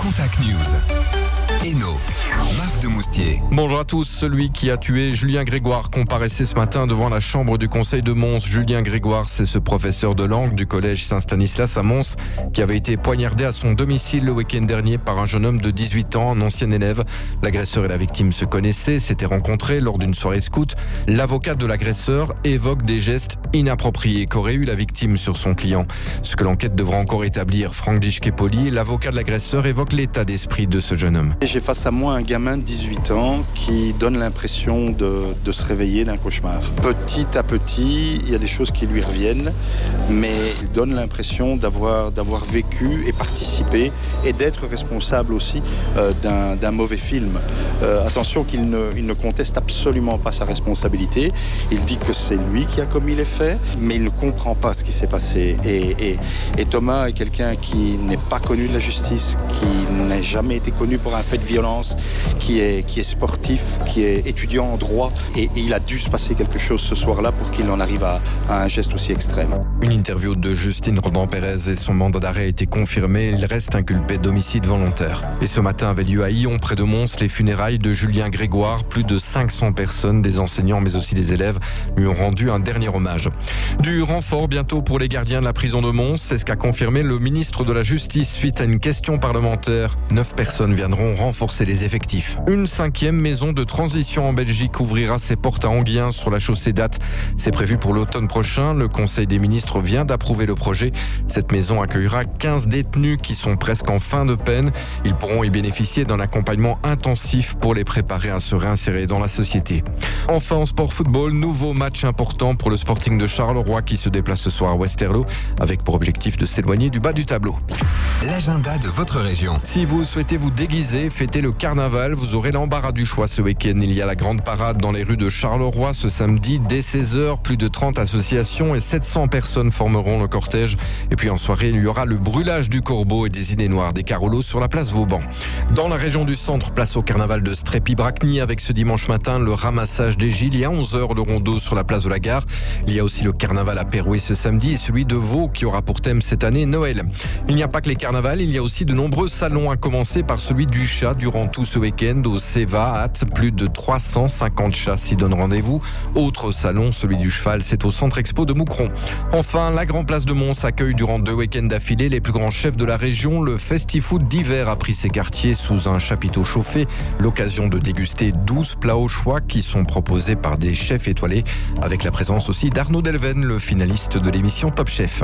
Contact News. Eno, Marc de Moustier. Bonjour à tous. Celui qui a tué Julien Grégoire comparaissait ce matin devant la chambre du conseil de Mons. Julien Grégoire, c'est ce professeur de langue du collège Saint-Stanislas à Mons qui avait été poignardé à son domicile le week-end dernier par un jeune homme de 18 ans, un ancien élève. L'agresseur et la victime se connaissaient, s'étaient rencontrés lors d'une soirée scout. L'avocat de l'agresseur évoque des gestes inappropriés qu'aurait eu la victime sur son client. Ce que l'enquête devra encore établir. Franck Dischkepoli, l'avocat de l'agresseur, évoque l'état d'esprit de ce jeune homme. J'ai face à moi un gamin de 18 ans qui donne l'impression de, se réveiller d'un cauchemar. Petit à petit, il y a des choses qui lui reviennent, mais il donne l'impression d'avoir vécu et participé et d'être responsable aussi euh, d'un mauvais film. Euh, attention qu'il ne, conteste absolument pas sa responsabilité. Il dit que c'est lui qui a commis les faits, mais il ne comprend pas ce qui s'est passé. Et, et, et Thomas est quelqu'un qui n'est pas connu de la justice, qui n'a jamais été connu pour un fait de violence, qui est, qui est sportif, qui est étudiant en droit. Et, et il a dû se passer quelque chose ce soir-là pour qu'il en arrive à, à un geste aussi extrême. Une interview de Justine Rodan-Pérez et son mandat d'arrêt a été confirmé. Il reste inculpé d'homicide volontaire. Et ce matin avait lieu à Lyon, près de Mons, les funérailles de Julien Grégoire. Plus de 500 personnes, des enseignants mais aussi des élèves, lui ont rendu un dernier hommage. Du renfort bientôt pour les gardiens de la prison de Mons, c'est ce qu'a confirmé le ministre de la Justice suite à une question parlementaire. Neuf personnes viendront renforcer les effectifs. Une cinquième maison de transition en Belgique ouvrira ses portes à Anguien sur la chaussée date. C'est prévu pour l'automne prochain. Le Conseil des ministres vient d'approuver le projet. Cette maison accueillera 15 détenus qui sont presque en fin de peine. Ils pourront y bénéficier d'un accompagnement intensif pour les préparer à se réinsérer dans la société. Enfin, en sport football, nouveau match important pour le Sporting de Charleroi qui se déplace ce soir à Westerlo avec pour objectif de s'éloigner du bas du tableau. L'agenda de votre région. Si vous souhaitez vous déguiser, fêter le carnaval, vous aurez l'embarras du choix ce week-end. Il y a la grande parade dans les rues de Charleroi ce samedi dès 16h. Plus de 30 associations et 700 personnes formeront le cortège. Et puis en soirée, il y aura le brûlage du corbeau et des idées noires des Carolos sur la place Vauban. Dans la région du centre, place au carnaval de Strépy-Bracny avec ce dimanche matin le ramassage des Gilles. Il y a 11h le rondeau sur la place de la gare. Il y a aussi le carnaval à Péroué ce samedi et celui de Vaud qui aura pour thème cette année Noël. Il n'y a pas que les carnavals, il y a aussi de nombreux salons à commencer par celui du chat durant tout ce week-end au Seva. Plus de 350 chats s'y donnent rendez-vous. Autre salon, celui du cheval, c'est au centre expo de Moucron. Enfin, la Grand Place de Mons accueille durant deux week-ends d'affilée les plus grands chefs de la région. Le Festi-Food d'hiver a pris ses quartiers sous un chapiteau chauffé. L'occasion de déguster 12 plats au choix qui sont proposés par des chefs étoilés avec la présence aussi d'Arnaud Delven, le finaliste de l'émission Top Chef.